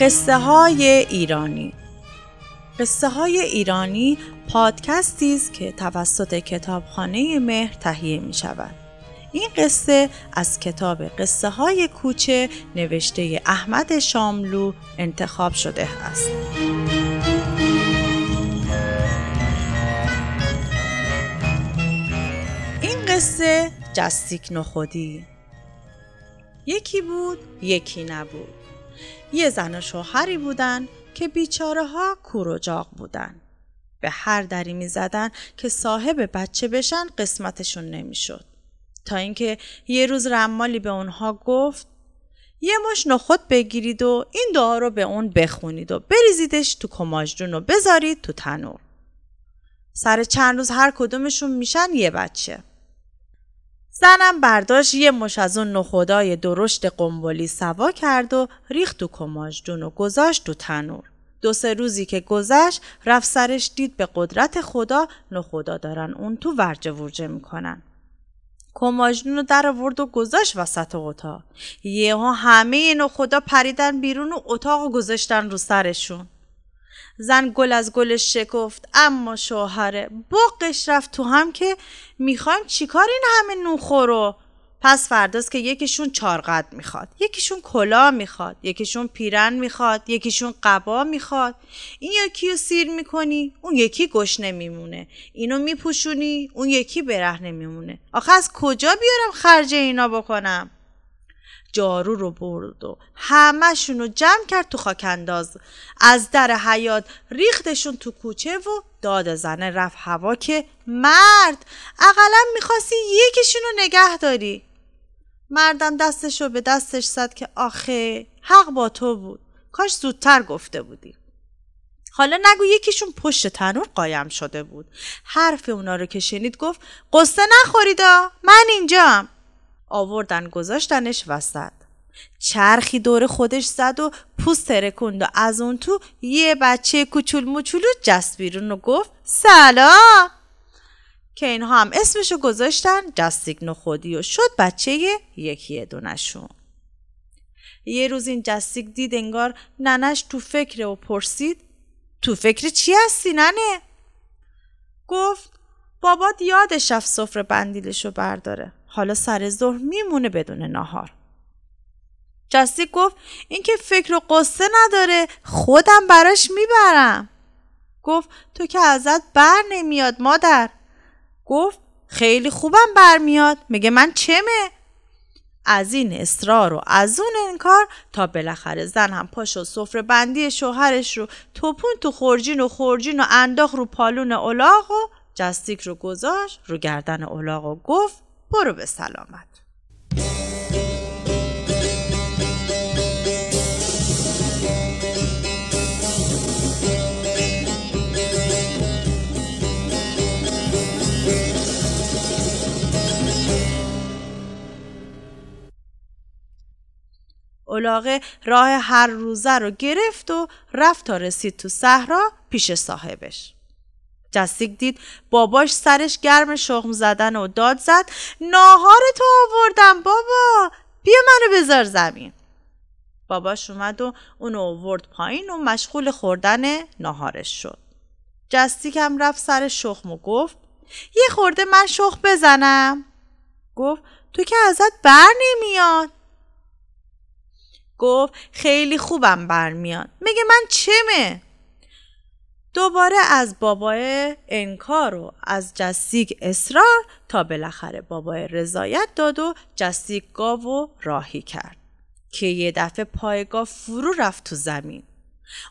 قصه های ایرانی قصه های ایرانی پادکستی است که توسط کتابخانه مهر تهیه می شود. این قصه از کتاب قصه های کوچه نوشته احمد شاملو انتخاب شده است. این قصه جستیک نخودی یکی بود یکی نبود یه زن و شوهری بودن که بیچاره ها کور و جاق بودن به هر دری می زدن که صاحب بچه بشن قسمتشون نمی‌شد. تا اینکه یه روز رمالی به اونها گفت یه مش نخود بگیرید و این دعا رو به اون بخونید و بریزیدش تو کماجدون و بذارید تو تنور. سر چند روز هر کدومشون میشن یه بچه. زنم برداشت یه مش از اون نخودای درشت قنبلی سوا کرد و ریخت تو کماجدون و گذاشت تو تنور. دو سه روزی که گذشت رفت سرش دید به قدرت خدا نخدا دارن اون تو ورجه ورجه می‌کنن. کماجدون رو در آورد و گذاشت وسط اتاق. یهو همه نخدا پریدن بیرون و اتاق گذاشتن رو سرشون. زن گل از گلش شکفت. اما شوهره بقش رفت تو هم که می‌خوایم چیکار این همه نوخور رو پس فرداست که یکیشون چارقد می‌خواد یکیشون کلا می‌خواد یکیشون پیرن می‌خواد یکیشون قبا می‌خواد. این یکی رو سیر می‌کنی اون یکی گشنه میمونه اینو میپوشونی اون یکی برهنه میمونه. آخه از کجا بیارم خرج اینا بکنم؟ جارو رو برد و همهشون رو جمع کرد تو خاک انداز. از در حیات ریختشون تو کوچه و داد زنه رفت هوا که مرد اقلا می‌خواستی یکیشون رو نگه داری. مردم دستش رو به دستش زد که آخه حق با تو بود. کاش زودتر گفته بودی. حالا نگو یکیشون پشت تنور قایم شده بود. حرف اونا رو که شنید گفت قصه نخوریدا من اینجام. آوردن گذاشتنش وسط. چرخی دور خودش زد و پوست ترکند و از اون تو یه بچه کوچول موچولو جست بیرون و گفت سلام! که اینها هم اسمشو گذاشتن جستیک نخودی و شد بچه یکی دونشون. یه روز این جستیک دید انگار ننش تو فکر و پرسید تو فکر چی هستی ننه؟ گفت بابات یادش رفت سفره بندیلشو برداره. حالا سر ظهر میمونه بدون ناهار. جستیک گفت این که فکر و قصه نداره خودم براش می‌برم. گفت تو که ازت بر نمیاد مادر. گفت خیلی خوبم برمیاد میگه من چمه؟ از این اصرار و از اون انکار تا بالاخره زن هم پاش و سفره بندی شوهرش رو توپون تو خورجین و خورجین و انداخ رو پالون الاغ و جستیک رو گذاشت رو گردن الاغ و گفت برو به سلامت اولاغه راه هر روزه رو گرفت و رفت تا رسید تو صحرا پیش صاحبش. جستیک دید. باباش سرش گرم شخم زدن و داد زد. ناهار تو آوردم بابا. بیا منو بذار زمین. باباش اومد و اونو آورد پایین و مشغول خوردن ناهارش شد. جستیک هم رفت سر شخم و گفت یه خورده من شخم بزنم. گفت تو که ازت بر نمیاد. گفت خیلی خوبم برمیاد میگه من چمه؟ دوباره از بابای انکار و از جستیک اصرار تا بالاخره بابای رضایت داد و جستیک گاو و راهی کرد که یه دفعه پایگاه فرو رفت تو زمین.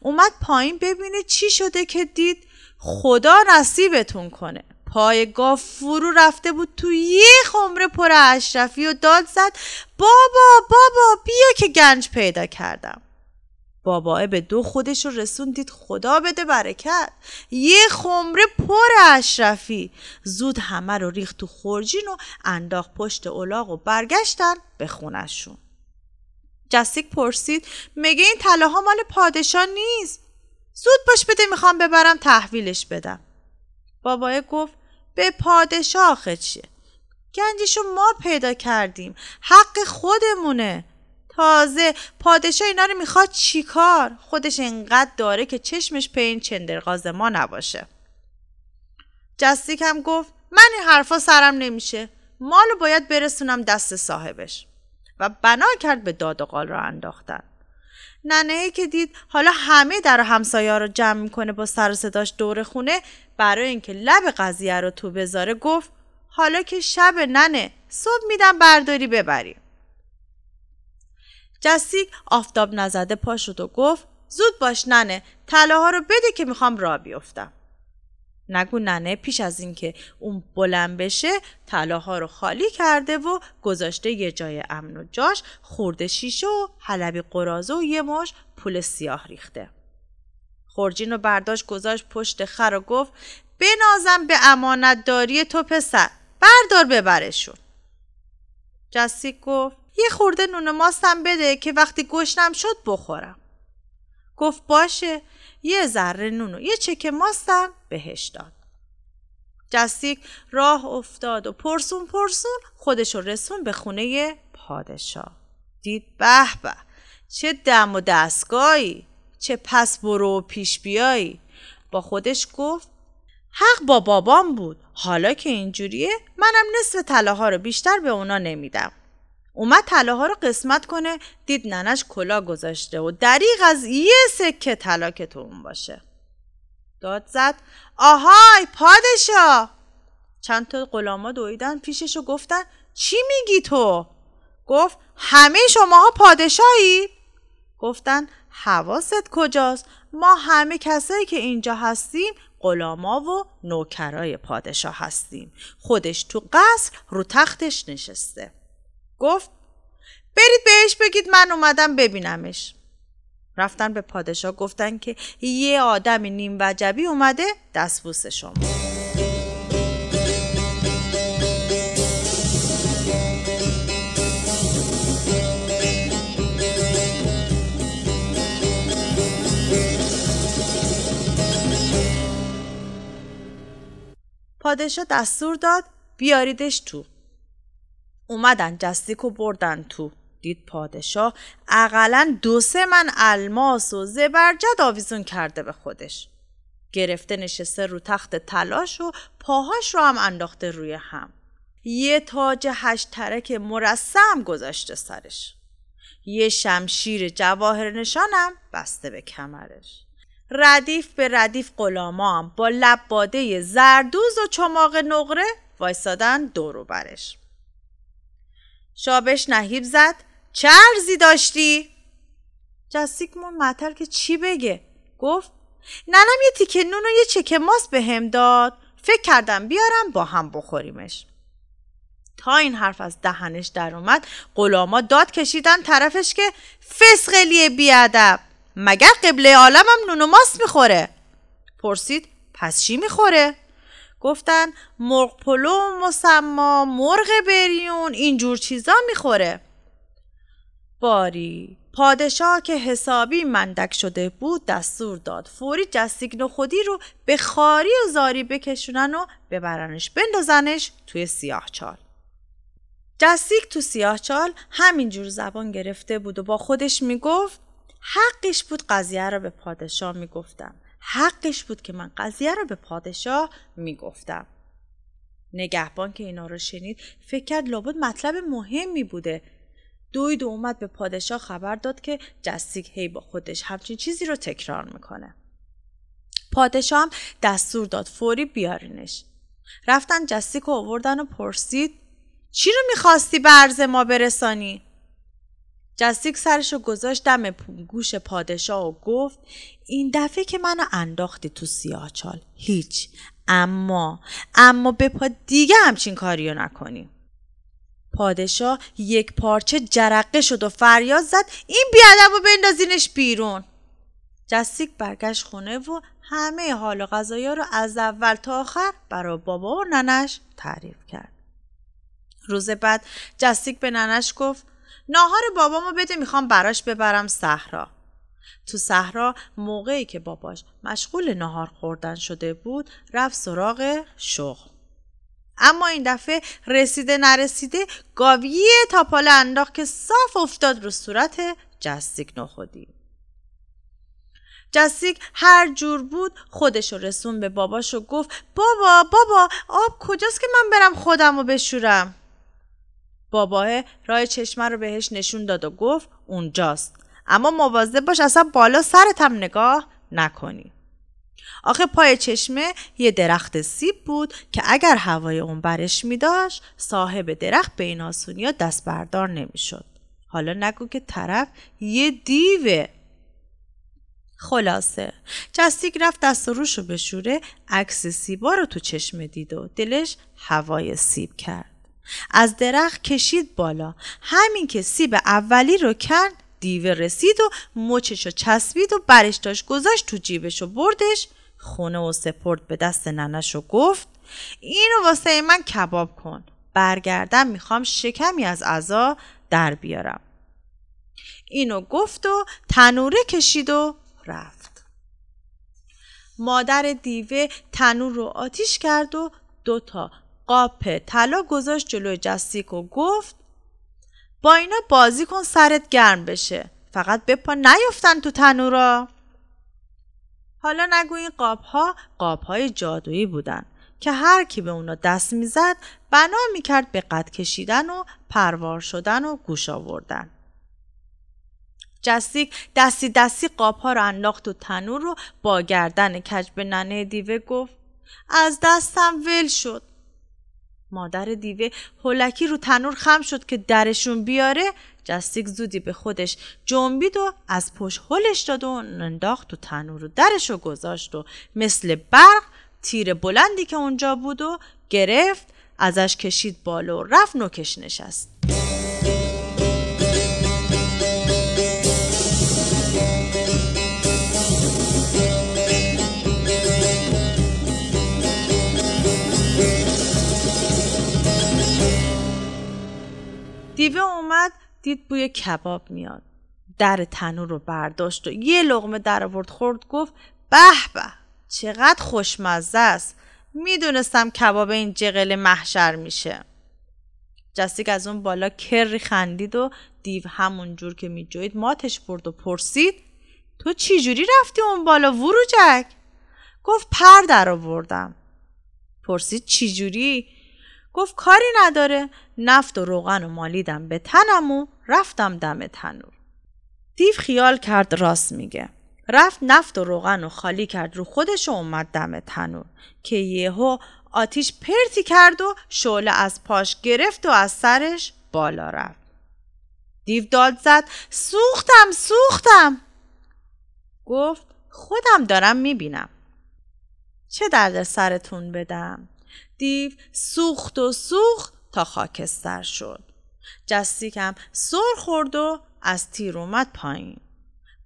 اومد پایین ببینه چی شده که دید خدا نصیبتون کنه. پایگاه فرو رفته بود تو یه خمره پر اشرفی و داد زد بابا بابا بیا که گنج پیدا کردم. بابا به دو خودش رو رسوندید خدا بده برکت. یه خمره پر اشرفی. زود همه رو ریخت تو خورجین و انداخت پشت اولاغ و برگشتن به خونشون جستیک پرسید مگه این طلاها ها مال پادشاه نیست؟ زود باش بده می‌خوام ببرم تحویلش بدم. بابای گفت به پادشاه آخه چیه؟ گنجشو ما پیدا کردیم حق خودمونه. تازه. پادشاه اینا رو می‌خواد چیکار؟ خودش انقدر داره که چشمش به این چندرغاز ما نباشه. جستیک هم گفت من این حرفا سرم نمیشه. مالو باید برسونم دست صاحبش. و بنا کرد به داد و قال را انداختن. ننه که دید حالا همه در همسایه رو جمع می‌کنه با سر صداش دور خونه برای اینکه لب قضیه رو تو بذاره گفت حالا که شب ننه صبح میدم برداری ببری جسیک آفتاب نزده پا شد و گفت زود باش ننه طلاها رو بده که می‌خوام را بیفتم. نگو ننه پیش از اینکه اون بلند بشه طلاها رو خالی کرده و گذاشته یه جای امن و جاش خورده شیشه و حلبی قرازه و یه مش پول سیاه ریخته. خورجین رو برداشت گذاشت پشت خر و گفت بنازم به امانت داری تو پسر بردار ببرشون. جسیک گفت یه خورده نون ماستم بده که وقتی گشنم شد بخورم. گفت باشه یه ذره نون و یه چک ماستم بهش داد. جسیک راه افتاد و پرسون پرسون خودش رسون به خونه پادشاه. دید به به چه دم و دستگاهی چه پس برو و پیش بیایی. با خودش گفت حق با بابام بود. حالا که اینجوریه منم نصف طلاها رو بیشتر به اونا نمیدم. اومد طلاها رو قسمت کنه دید ننش کلا گذاشته و دریغ از یه سکه طلا که تو اون باشه. داد زد آهای پادشاه چند تا غلاما دویدن پیشش و گفتن چی میگی تو؟ گفت همه شماها پادشاهی گفتن حواست کجاست؟ ما همه کسایی که اینجا هستیم غلاما و نوکرای پادشاه هستیم. خودش تو قصر رو تختش نشسته. گفت برید بهش بگید من اومدم ببینمش. رفتن به پادشاه گفتن که یه آدم نیم وجبی اومده دستبوس شما. پادشاه دستور داد بیاریدش تو. اومدن جستیک و بردن تو. دید پادشاه اقلا دو سه من الماس و زبرجد آویزون کرده به خودش. گرفته نشسته رو تخت تلاش و پاهاش رو هم انداخته روی هم. یه تاج هشت ترک مرسم گذاشته سرش. یه شمشیر جواهر نشانم بسته به کمرش. ردیف به ردیف غلامام با لب باده زردوز و چماق نقره وایسادن دورو برش. شابش نهیب زد. چه عرضی داشتی؟ جستیک مون مطر که چی بگه؟ گفت ننم یه تیکه نون و یه چکه ماست به هم داد. فکر کردم بیارم با هم بخوریمش. تا این حرف از دهنش در اومد غلاما داد کشیدن طرفش که فسقلی بیادب. مگر قبله عالمم نون و ماست می‌خوره؟ پرسید پس چی می‌خوره؟ گفتن مرغ پلو مسما مرغ بریون اینجور چیزا می‌خوره. باری پادشاه که حسابی مندک شده بود دستور داد فوری جستیگ خودی رو به خاری و زاری بکشونن و ببرنش بندازنش توی سیاه چال. جستیک تو سیاه چال همینجور زبان گرفته بود و با خودش می‌گفت حقش بود قضیه رو به پادشاه می‌گفتم. حقش بود که من قضیه رو به پادشاه می‌گفتم. نگهبان که اینا رو شنید فکر کرد لابد مطلب مهمی بوده. دوید و اومد به پادشاه خبر داد که جستیک هی با خودش همچین چیزی رو تکرار می‌کنه. پادشاه هم دستور داد فوری بیارینش. رفتن جستیک رو آوردن و پرسید چی رو می‌خواستی به ما برسانی؟ جستیک سرش رو گذاشت دم گوش پادشاه و گفت این دفعه که منو انداختی تو سیاهچال هیچ. اما اما به پا دیگه همچین کاریو نکنی. پادشاه یک پارچه جرقه شد و فریاد زد این بیادب و بندازینش بیرون. جستیک برگشت خونه و همه حال و غذایا رو از اول تا آخر برای بابا و ننش تعریف کرد. روز بعد جستیک به ننش گفت ناهار بابامو بده می‌خوام براش ببرم صحرا. تو صحرا موقعی که باباش مشغول ناهار خوردن شده بود رفت سراغ شغل. اما این دفعه رسیده نرسیده گاویه تا پاله انداخت که صاف افتاد رو صورت جستیک نخودی. جستیک هر جور بود خودشو رسون به باباش و گفت بابا بابا آب کجاست که من برم خودم رو بشورم؟ باباه راه چشمه رو بهش نشون داد و گفت اونجاست. اما مواظب باش اصلا بالا سرت هم نگاه نکنی. آخه پای چشمه یه درخت سیب بود که اگر هوای اون برش می داشت صاحب درخت به این آسونی دست بردار نمی شد. حالا نگو که طرف یه دیوه. خلاصه جستیک رفت دست و روشو بشوره عکس سیبا رو تو چشمه دید و دلش هوای سیب کرد. از درخت کشید بالا. همین که سیب اولی رو کرد دیوه رسید و مچشو چسبید و برش داشت گذاشت تو جیبش و بردش. خونه و سپرد به دست ننش و گفت اینو واسه من کباب کن. برگردم می‌خوام شکمی از عذا در بیارم. اینو گفت و تنوره کشید و رفت. مادر دیوه تنور رو آتیش کرد و دوتا قاپ طلا گذاشت جلوی جستیک و گفت با اینا بازی کن سرت گرم بشه. فقط بپا نیفتن تو تنورا. حالا نگو این قاب ها قاب های جادویی بودن که هر کی به اونا دست می‌زد بنا می‌کرد به قد کشیدن و پروار شدن و گوش آوردن. جستیک دستی دستی قاب ها رو انداخت و تنور رو با گردن کج به ننه دیوه گفت از دستم ول شد. مادر دیوه هولکی رو تنور خم شد که درشون بیاره جستیک زودی به خودش جنبید و از پشت هلش داد و انداخت و تنور رو درش رو گذاشت و مثل برق تیر بلندی که اونجا بود و گرفت ازش کشید بالا و رفت نوکش نشست. دیوه اومد دید بوی کباب میاد. در تنور رو برداشت و یه لغمه در آورد خورد گفت به به چقدر خوشمزه است. می‌دونستم کباب این جغل محشر میشه. جستیک از اون بالا کری خندید و دیو همون جور که میجوید ماتش برد و پرسید تو چی جوری رفتی اون بالا وروجک؟ گفت پر در آوردم. پرسید چی جوری؟ گفت کاری نداره. نفت و روغن و مالیدم به تنم و رفتم دم تنور. دیو خیال کرد راست میگه. رفت نفت و روغن و خالی کرد رو خودش و اومد دم تنور. که یهو آتیش پرتی کرد و شعله از پاش گرفت و از سرش بالا رفت. دیو داد زد سوختم سوختم. گفت خودم دارم می‌بینم. چه درد سرتون بدم؟ دیو سوخت و سوخت تا خاکستر شد. جستیکم سر خورد و از تیر اومد پایین.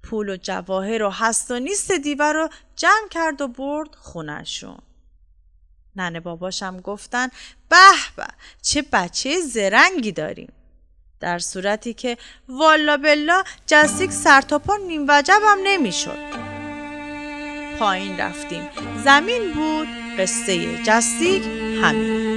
پول و جواهر و هست و نیست دیوه رو جمع کرد و برد خونشون ننه باباشم گفتن به به چه بچه زرنگی داریم. در صورتی که والا بلا جستیک سرتاپا نیم وجبم نمی‌شد. پایین رفتیم. زمین بود. قصه جستیک همین.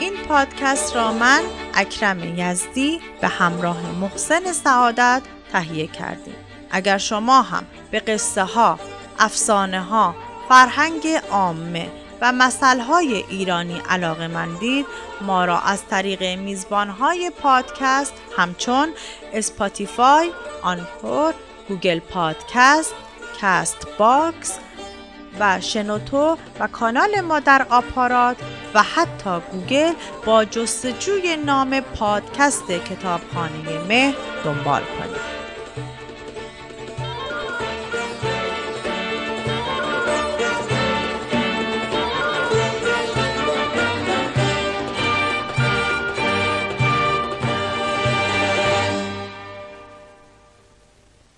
این پادکست را من اکرم یزدی به همراه محسن سعادت تهیه کردیم. اگر شما هم به قصه ها افسانه ها، فرهنگ عامه و مثل‌های ایرانی علاقه مندید ما را از طریق میزبان های پادکست همچون Spotify، Anchor، Google Podcast، Castbox و شنوتو و کانال ما در آپارات و حتی گوگل با جستجوی نام پادکست کتابخانه مهر دنبال کنید.